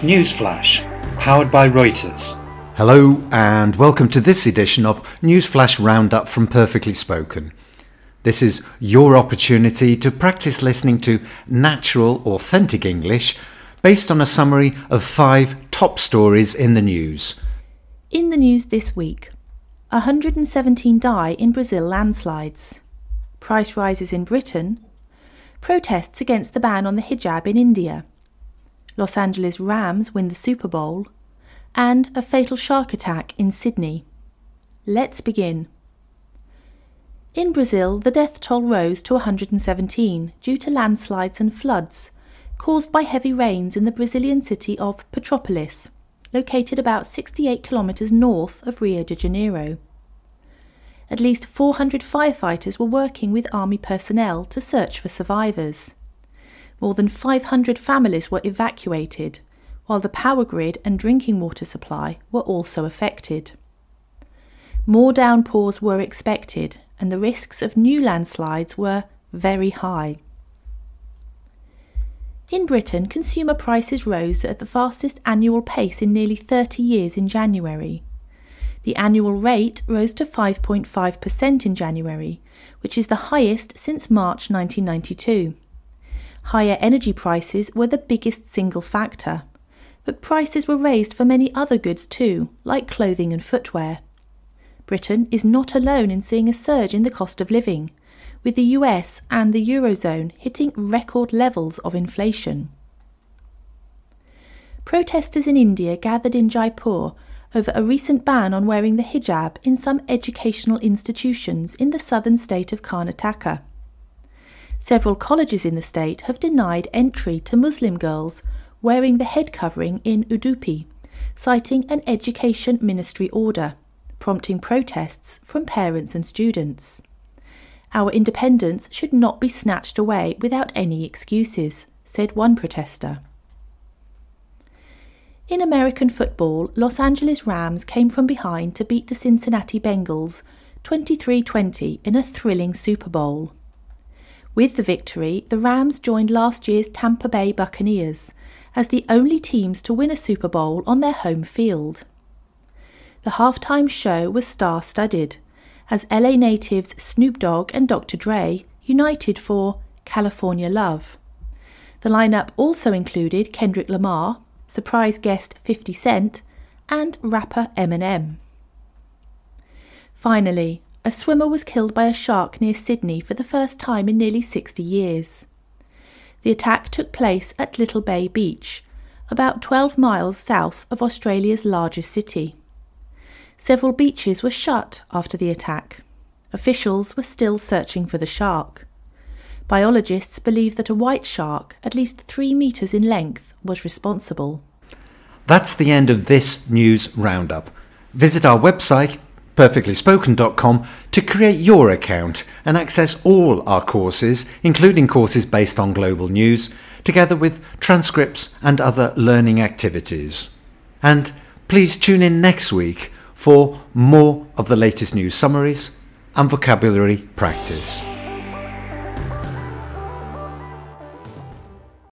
Newsflash, powered by Reuters. Hello, and welcome to this edition of Newsflash Roundup from Perfectly Spoken. This is your opportunity to practice listening to natural, authentic English based on a summary of five top stories in the news. In the news this week 117 die in Brazil landslides, price rises in Britain, protests against the ban on the hijab in India, Los Angeles Rams win the Super Bowl, and a fatal shark attack in Sydney. Let's begin. In Brazil, the death toll rose to 117 due to landslides and floods caused by heavy rains in the Brazilian city of Petropolis, located about 68 kilometres north of Rio de Janeiro. At least 400 firefighters were working with army personnel to search for survivors. More than 500 families were evacuated, while the power grid and drinking water supply were also affected. More downpours were expected, and the risks of new landslides were very high. In Britain, consumer prices rose at the fastest annual pace in nearly 30 years in January. The annual rate rose to 5.5% in January, which is the highest since March 1992. Higher energy prices were the biggest single factor, but prices were raised for many other goods too, like clothing and footwear. Britain is not alone in seeing a surge in the cost of living, with the US and the Eurozone hitting record levels of inflation. Protesters in India gathered in Jaipur over a recent ban on wearing the hijab in some educational institutions in the southern state of Karnataka. Several colleges in the state have denied entry to Muslim girls wearing the head covering in Udupi, citing an education ministry order, prompting protests from parents and students. Our independence should not be snatched away without any excuses, said one protester. In American football, Los Angeles Rams came from behind to beat the Cincinnati Bengals 23 20 in a thrilling Super Bowl. With the victory, the Rams joined last year's Tampa Bay Buccaneers as the only teams to win a Super Bowl on their home field. The halftime show was star studded, as LA natives Snoop Dogg and Dr. Dre united for California Love. The lineup also included Kendrick Lamar, surprise guest 50 Cent, and rapper Eminem. Finally, a swimmer was killed by a shark near Sydney for the first time in nearly 60 years. The attack took place at Little Bay Beach, about 12 miles south of Australia's largest city. Several beaches were shut after the attack. Officials were still searching for the shark. Biologists believe that a white shark, at least three metres in length, was responsible. That's the end of this news roundup. Visit our website perfectlyspoken.com to create your account and access all our courses, including courses based on global news, together with transcripts and other learning activities. And please tune in next week for more of the latest news summaries and vocabulary practice.